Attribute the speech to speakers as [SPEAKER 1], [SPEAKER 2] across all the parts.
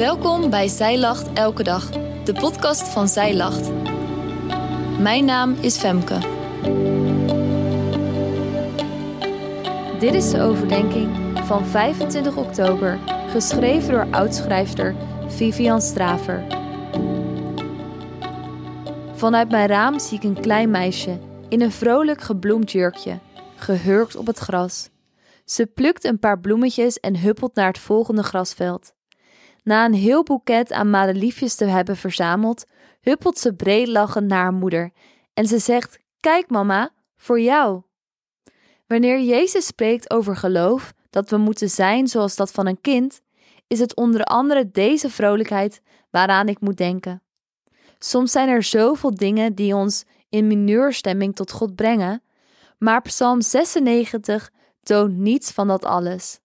[SPEAKER 1] Welkom bij Zij Lacht Elke Dag, de podcast van Zij Lacht. Mijn naam is Femke. Dit is de overdenking van 25 oktober, geschreven door oudschrijfster Vivian Straver. Vanuit mijn raam zie ik een klein meisje in een vrolijk gebloemd jurkje, gehurkt op het gras. Ze plukt een paar bloemetjes en huppelt naar het volgende grasveld. Na een heel boeket aan madeliefjes te hebben verzameld, huppelt ze breed lachend naar haar moeder en ze zegt: Kijk, mama, voor jou. Wanneer Jezus spreekt over geloof, dat we moeten zijn zoals dat van een kind, is het onder andere deze vrolijkheid waaraan ik moet denken. Soms zijn er zoveel dingen die ons in mineurstemming tot God brengen, maar Psalm 96 toont niets van dat alles.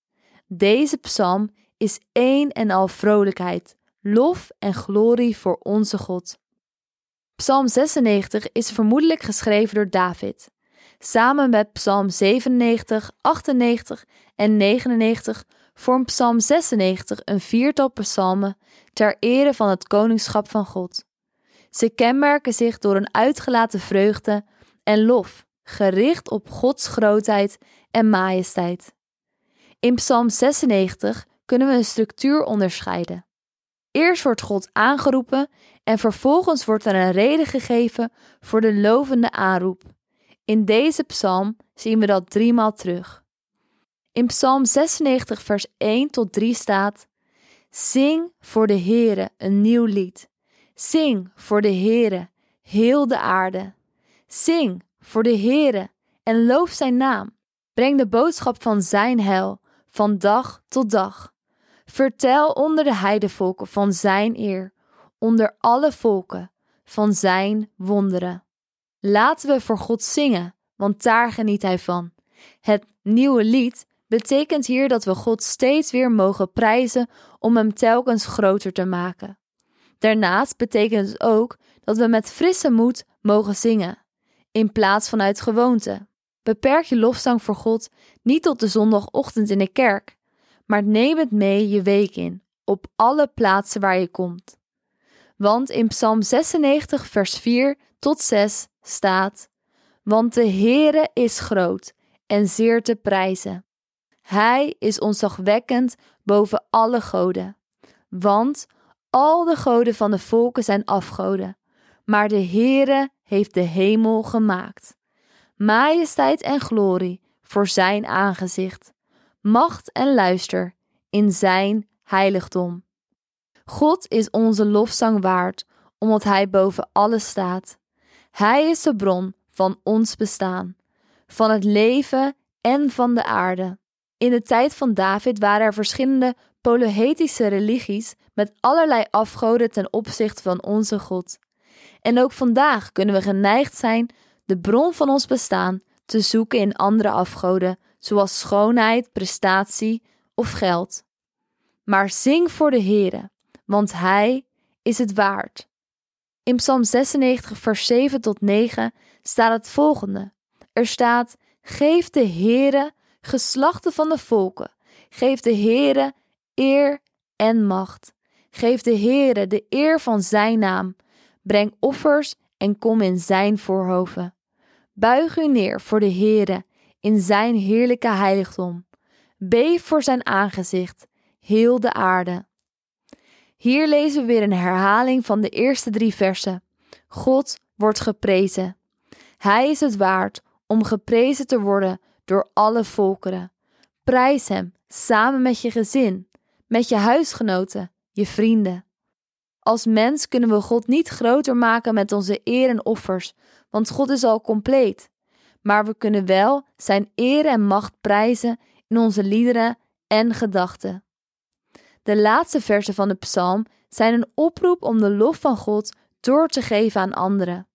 [SPEAKER 1] Deze psalm is één en al vrolijkheid, lof en glorie voor onze God. Psalm 96 is vermoedelijk geschreven door David. Samen met Psalm 97, 98 en 99 vormt Psalm 96 een viertal psalmen ter ere van het koningschap van God. Ze kenmerken zich door een uitgelaten vreugde en lof, gericht op Gods grootheid en majesteit. In Psalm 96 kunnen we een structuur onderscheiden. Eerst wordt God aangeroepen en vervolgens wordt er een reden gegeven voor de lovende aanroep. In deze psalm zien we dat driemaal terug. In Psalm 96, vers 1 tot 3 staat: Zing voor de Heere een nieuw lied. Zing voor de Heere, heel de aarde. Zing voor de Heere en loof zijn naam. Breng de boodschap van zijn heil van dag tot dag. Vertel onder de heidevolken van zijn eer, onder alle volken van zijn wonderen. Laten we voor God zingen, want daar geniet hij van. Het nieuwe lied betekent hier dat we God steeds weer mogen prijzen om hem telkens groter te maken. Daarnaast betekent het ook dat we met frisse moed mogen zingen, in plaats van uit gewoonte. Beperk je lofzang voor God niet tot de zondagochtend in de kerk, maar neem het mee je week in, op alle plaatsen waar je komt. Want in Psalm 96, vers 4 tot 6 staat: Want de Heere is groot en zeer te prijzen. Hij is ontzagwekkend boven alle goden. Want al de goden van de volken zijn afgoden, maar de Heere heeft de hemel gemaakt. Majesteit en glorie voor zijn aangezicht macht en luister in Zijn heiligdom. God is onze lofzang waard, omdat Hij boven alles staat. Hij is de bron van ons bestaan, van het leven en van de aarde. In de tijd van David waren er verschillende polyhetische religies met allerlei afgoden ten opzichte van onze God. En ook vandaag kunnen we geneigd zijn de bron van ons bestaan te zoeken in andere afgoden, zoals schoonheid, prestatie of geld. Maar zing voor de Heere, want Hij is het waard. In Psalm 96, vers 7 tot 9 staat het volgende. Er staat: Geef de Heere, geslachten van de volken, geef de Heere eer en macht. Geef de Heere de eer van Zijn naam. Breng offers en kom in Zijn voorhoven. Buig u neer voor de Heere in zijn heerlijke heiligdom. Beef voor zijn aangezicht, heel de aarde. Hier lezen we weer een herhaling van de eerste drie versen. God wordt geprezen. Hij is het waard om geprezen te worden door alle volkeren. Prijs hem samen met je gezin, met je huisgenoten, je vrienden. Als mens kunnen we God niet groter maken met onze eer en offers, want God is al compleet maar we kunnen wel Zijn eer en macht prijzen in onze liederen en gedachten. De laatste versen van de psalm zijn een oproep om de lof van God door te geven aan anderen.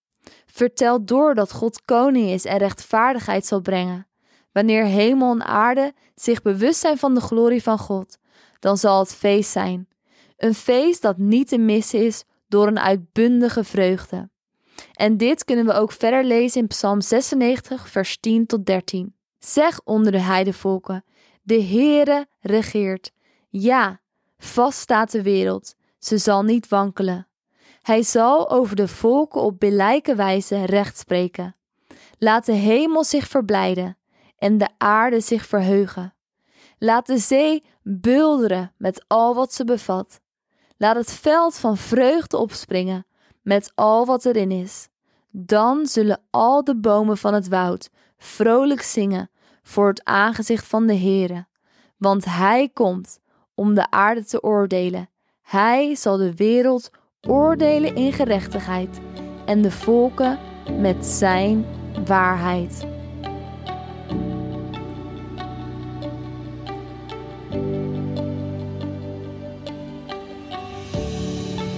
[SPEAKER 1] Vertel door dat God koning is en rechtvaardigheid zal brengen. Wanneer hemel en aarde zich bewust zijn van de glorie van God, dan zal het feest zijn. Een feest dat niet te missen is door een uitbundige vreugde. En dit kunnen we ook verder lezen in Psalm 96, vers 10 tot 13. Zeg onder de heidevolken, de Heere regeert. Ja, Vast staat de wereld, ze zal niet wankelen. Hij zal over de volken op billijke wijze recht spreken. Laat de hemel zich verblijden en de aarde zich verheugen. Laat de zee bulderen met al wat ze bevat. Laat het veld van vreugde opspringen met al wat erin is. Dan zullen al de bomen van het woud vrolijk zingen voor het aangezicht van de Heere, want Hij komt om de aarde te oordelen. Hij zal de wereld oordelen in gerechtigheid en de volken met Zijn waarheid.